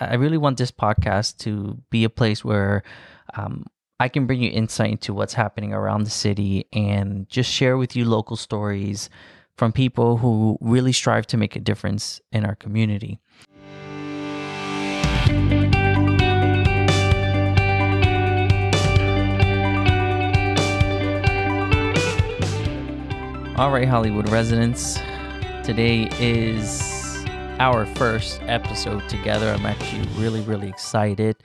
I really want this podcast to be a place where um, I can bring you insight into what's happening around the city and just share with you local stories from people who really strive to make a difference in our community. All right, Hollywood residents, today is our first episode together. I'm actually really, really excited.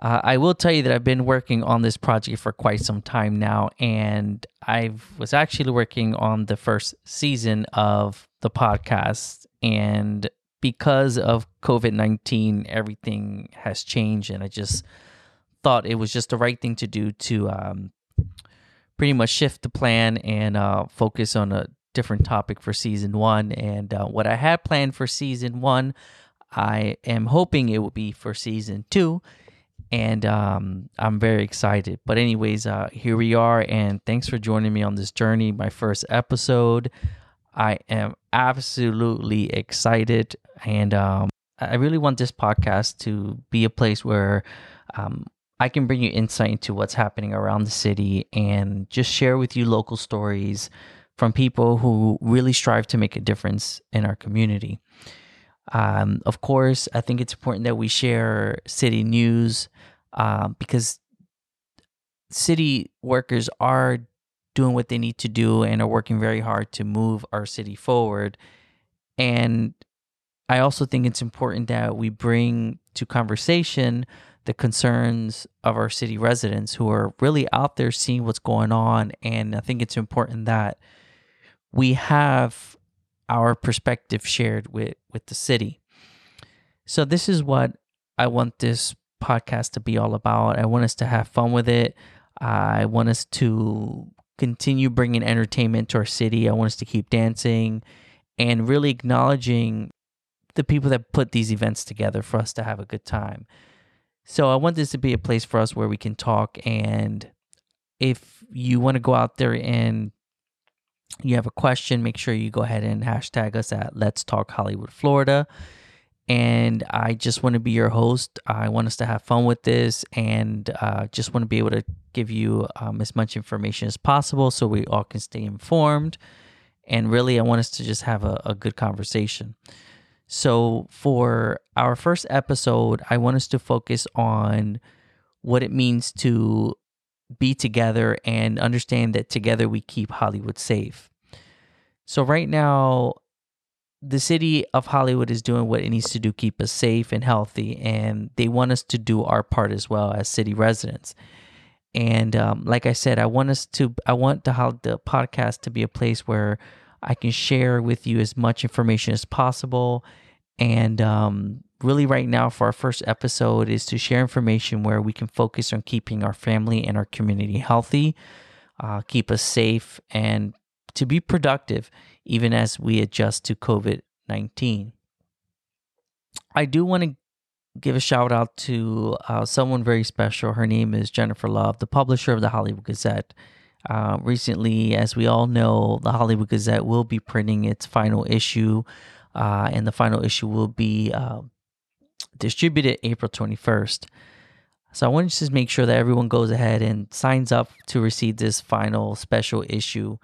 Uh, I will tell you that I've been working on this project for quite some time now, and I was actually working on the first season of the podcast. And because of COVID 19, everything has changed, and I just thought it was just the right thing to do to um, pretty much shift the plan and uh, focus on a different topic for season one. And uh, what I had planned for season one, I am hoping it will be for season two. And um, I'm very excited. But, anyways, uh, here we are. And thanks for joining me on this journey, my first episode. I am absolutely excited. And um, I really want this podcast to be a place where um, I can bring you insight into what's happening around the city and just share with you local stories from people who really strive to make a difference in our community. Um, of course, I think it's important that we share city news uh, because city workers are doing what they need to do and are working very hard to move our city forward. And I also think it's important that we bring to conversation the concerns of our city residents who are really out there seeing what's going on. And I think it's important that we have our perspective shared with with the city. So this is what I want this podcast to be all about. I want us to have fun with it. I want us to continue bringing entertainment to our city. I want us to keep dancing and really acknowledging the people that put these events together for us to have a good time. So I want this to be a place for us where we can talk and if you want to go out there and you have a question, make sure you go ahead and hashtag us at Let's Talk Hollywood, Florida. And I just want to be your host. I want us to have fun with this and uh, just want to be able to give you um, as much information as possible so we all can stay informed. And really, I want us to just have a, a good conversation. So, for our first episode, I want us to focus on what it means to be together and understand that together we keep Hollywood safe. So, right now, the city of Hollywood is doing what it needs to do, keep us safe and healthy, and they want us to do our part as well as city residents. And um, like I said, I want us to, I want the, the podcast to be a place where I can share with you as much information as possible and um, really, right now, for our first episode, is to share information where we can focus on keeping our family and our community healthy, uh, keep us safe, and to be productive, even as we adjust to COVID 19. I do want to give a shout out to uh, someone very special. Her name is Jennifer Love, the publisher of the Hollywood Gazette. Uh, recently, as we all know, the Hollywood Gazette will be printing its final issue uh, and the final issue will be uh, distributed April 21st. So I want to just make sure that everyone goes ahead and signs up to receive this final special issue.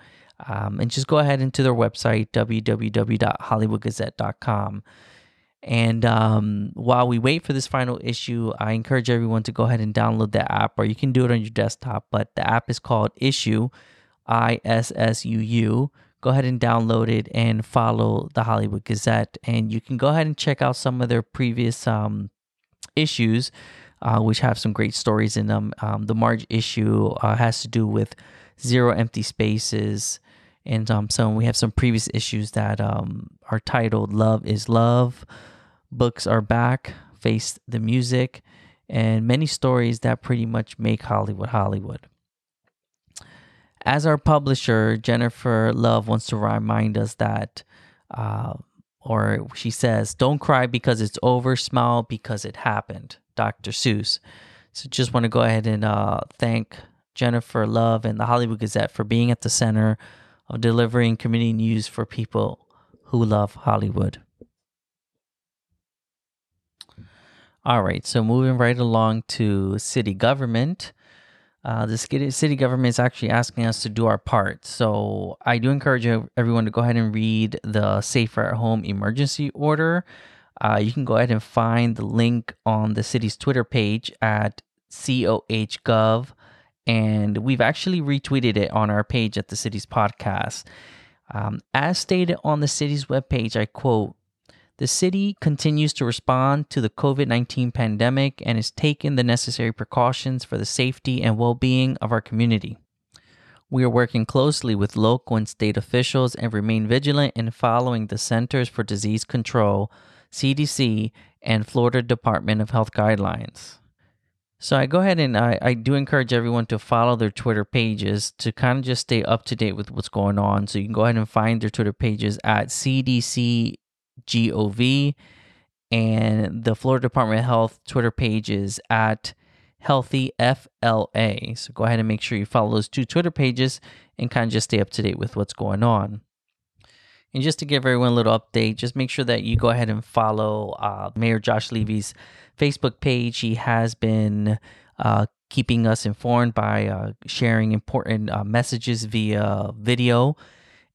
Um, and just go ahead into their website, www.hollywoodgazette.com. And um, while we wait for this final issue, I encourage everyone to go ahead and download the app, or you can do it on your desktop. But the app is called Issuu, I S S U U go ahead and download it and follow the Hollywood Gazette. And you can go ahead and check out some of their previous um, issues, uh, which have some great stories in them. Um, the March issue uh, has to do with zero empty spaces. And um, so we have some previous issues that um, are titled Love is Love, Books Are Back, Face the Music, and many stories that pretty much make Hollywood Hollywood. As our publisher, Jennifer Love wants to remind us that, uh, or she says, don't cry because it's over, smile because it happened. Dr. Seuss. So just want to go ahead and uh, thank Jennifer Love and the Hollywood Gazette for being at the center of delivering community news for people who love Hollywood. All right, so moving right along to city government. Uh, the city government is actually asking us to do our part. So I do encourage everyone to go ahead and read the Safer at Home emergency order. Uh, you can go ahead and find the link on the city's Twitter page at cohgov. And we've actually retweeted it on our page at the city's podcast. Um, as stated on the city's webpage, I quote, the city continues to respond to the COVID 19 pandemic and has taken the necessary precautions for the safety and well being of our community. We are working closely with local and state officials and remain vigilant in following the Centers for Disease Control, CDC, and Florida Department of Health guidelines. So I go ahead and I, I do encourage everyone to follow their Twitter pages to kind of just stay up to date with what's going on. So you can go ahead and find their Twitter pages at CDC Gov, and the Florida Department of Health Twitter page is at Healthy FLA. So go ahead and make sure you follow those two Twitter pages and kind of just stay up to date with what's going on. And just to give everyone a little update, just make sure that you go ahead and follow uh, Mayor Josh Levy's Facebook page. He has been uh, keeping us informed by uh, sharing important uh, messages via video.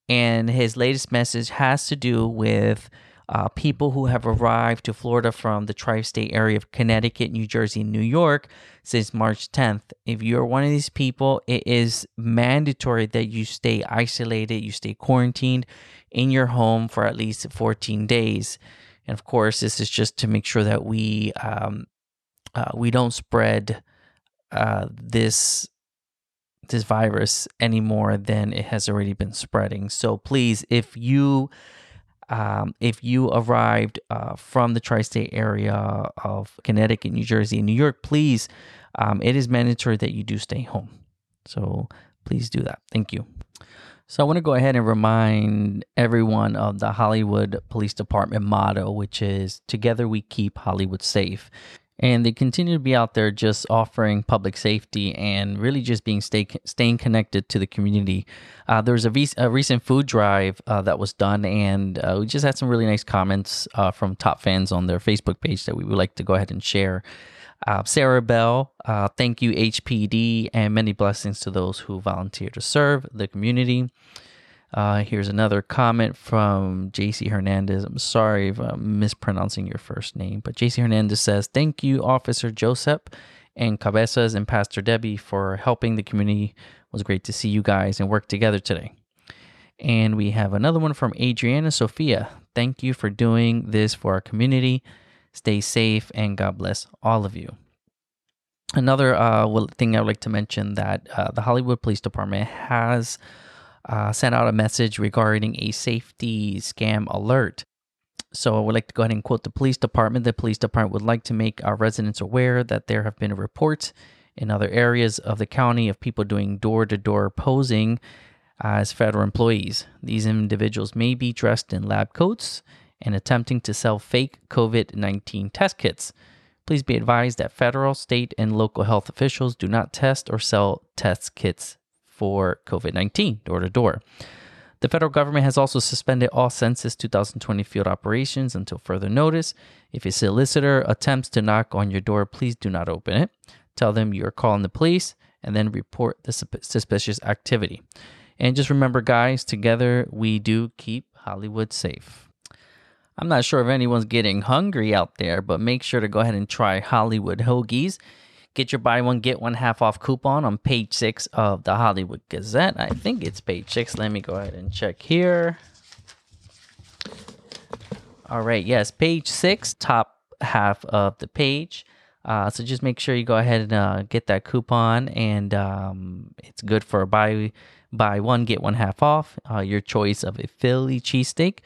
And his latest message has to do with uh, people who have arrived to Florida from the tri state area of Connecticut, New Jersey, New York since March 10th. If you're one of these people, it is mandatory that you stay isolated, you stay quarantined in your home for at least 14 days. And of course, this is just to make sure that we um, uh, we don't spread uh, this this virus any more than it has already been spreading. So please, if you um, if you arrived uh, from the tri-state area of Connecticut, New Jersey, and New York, please, um, it is mandatory that you do stay home. So please do that. Thank you. So I want to go ahead and remind everyone of the Hollywood Police Department motto, which is "Together we keep Hollywood safe." And they continue to be out there just offering public safety and really just being stay, staying connected to the community. Uh, there was a, a, recent food drive uh, that was done, and uh, we just had some really nice comments uh, from top fans on their Facebook page that we would like to go ahead and share. Uh, Sarah Bell, uh, thank you, HPD, and many blessings to those who volunteer to serve the community. Uh, here's another comment from JC Hernandez. I'm sorry if I'm mispronouncing your first name, but JC Hernandez says, Thank you, Officer Joseph and Cabezas and Pastor Debbie, for helping the community. It was great to see you guys and work together today. And we have another one from Adriana Sophia. Thank you for doing this for our community. Stay safe and God bless all of you. Another uh, thing I would like to mention that uh, the Hollywood Police Department has uh, sent out a message regarding a safety scam alert. So I would like to go ahead and quote the police department. The police department would like to make our residents aware that there have been reports in other areas of the county of people doing door to door posing as federal employees. These individuals may be dressed in lab coats and attempting to sell fake COVID 19 test kits. Please be advised that federal, state, and local health officials do not test or sell test kits for COVID 19 door to door. The federal government has also suspended all Census 2020 field operations until further notice. If a solicitor attempts to knock on your door, please do not open it. Tell them you're calling the police and then report the suspicious activity. And just remember, guys, together we do keep Hollywood safe. I'm not sure if anyone's getting hungry out there, but make sure to go ahead and try Hollywood Hoagies. Get your buy one, get one half off coupon on page six of the Hollywood Gazette. I think it's page six. Let me go ahead and check here. All right, yes, page six, top half of the page. Uh, so just make sure you go ahead and uh, get that coupon, and um, it's good for buy buy one get one half off. Uh, your choice of a Philly cheesesteak,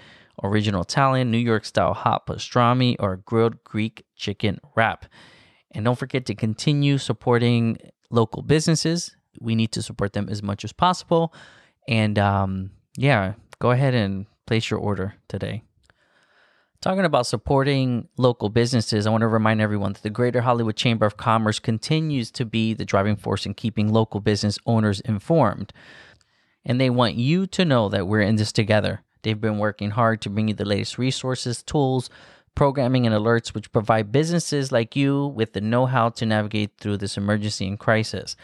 original Italian, New York style hot pastrami, or grilled Greek chicken wrap. And don't forget to continue supporting local businesses. We need to support them as much as possible. And um, yeah, go ahead and place your order today. Talking about supporting local businesses, I want to remind everyone that the Greater Hollywood Chamber of Commerce continues to be the driving force in keeping local business owners informed. And they want you to know that we're in this together. They've been working hard to bring you the latest resources, tools, programming and alerts which provide businesses like you with the know how to navigate through this emergency and crisis.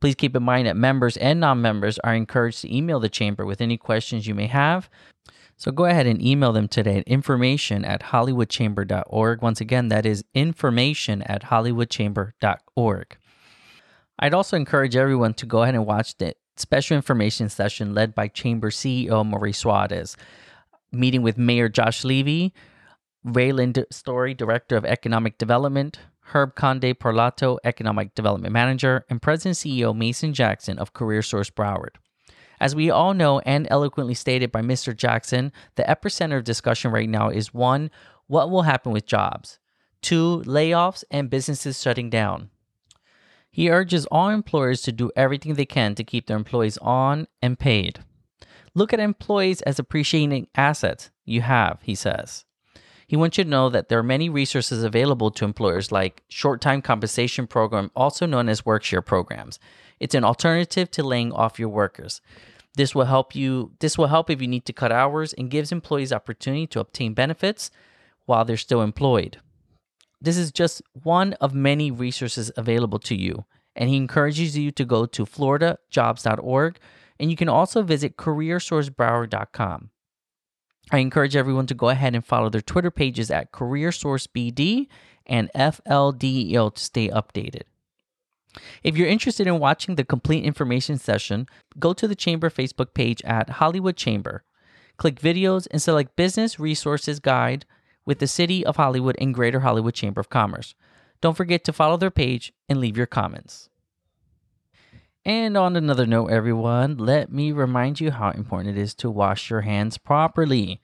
Please keep in mind that members and non members are encouraged to email the chamber with any questions you may have. So go ahead and email them today at information at hollywoodchamber.org. Once again, that is information at hollywoodchamber.org. I'd also encourage everyone to go ahead and watch the special information session led by Chamber CEO Maurice Suarez, meeting with Mayor Josh Levy, Raelin Storey, Director of Economic Development, Herb Conde Parlato, Economic Development Manager, and President CEO Mason Jackson of Career Source Broward. As we all know and eloquently stated by Mr. Jackson, the epicenter of discussion right now is one, what will happen with jobs? Two, layoffs and businesses shutting down. He urges all employers to do everything they can to keep their employees on and paid. Look at employees as appreciating assets you have, he says. He wants you to know that there are many resources available to employers like short time compensation program, also known as workshare programs. It's an alternative to laying off your workers. This will help you this will help if you need to cut hours and gives employees opportunity to obtain benefits while they're still employed. This is just one of many resources available to you, and he encourages you to go to floridajobs.org and you can also visit careersourcebroward.com. I encourage everyone to go ahead and follow their Twitter pages at CareerSourceBD and FLDEO to stay updated. If you're interested in watching the complete information session, go to the Chamber Facebook page at Hollywood Chamber. Click videos and select Business Resources Guide with the City of Hollywood and Greater Hollywood Chamber of Commerce. Don't forget to follow their page and leave your comments. And on another note, everyone, let me remind you how important it is to wash your hands properly.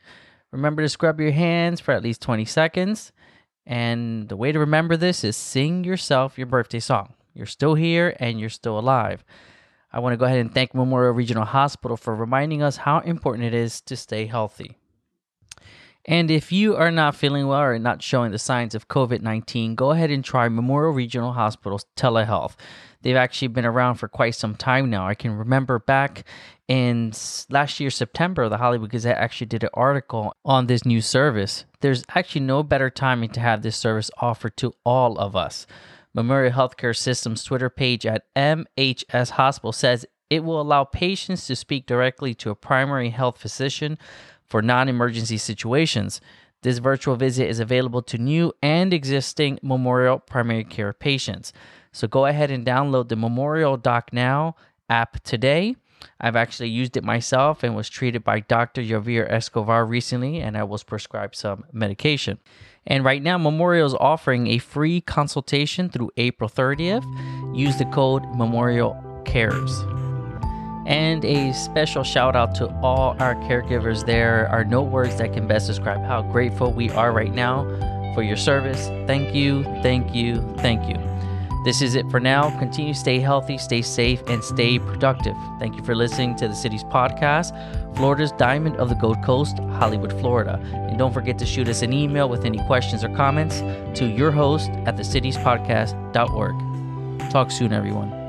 Remember to scrub your hands for at least 20 seconds. And the way to remember this is sing yourself your birthday song. You're still here and you're still alive. I want to go ahead and thank Memorial Regional Hospital for reminding us how important it is to stay healthy. And if you are not feeling well or not showing the signs of COVID 19, go ahead and try Memorial Regional Hospital's telehealth. They've actually been around for quite some time now. I can remember back in last year, September, the Hollywood Gazette actually did an article on this new service. There's actually no better timing to have this service offered to all of us. Memorial Healthcare System's Twitter page at MHS Hospital says it will allow patients to speak directly to a primary health physician for non emergency situations. This virtual visit is available to new and existing Memorial primary care patients. So go ahead and download the Memorial Doc Now app today. I've actually used it myself and was treated by Dr. Javier Escobar recently, and I was prescribed some medication. And right now, Memorial is offering a free consultation through April 30th. Use the code Memorial Cares. And a special shout out to all our caregivers. There are no words that can best describe how grateful we are right now for your service. Thank you, thank you, thank you. This is it for now. Continue to stay healthy, stay safe, and stay productive. Thank you for listening to the city's podcast, Florida's Diamond of the Gold Coast, Hollywood, Florida. And don't forget to shoot us an email with any questions or comments to your host at thecitiespodcast.org. Talk soon, everyone.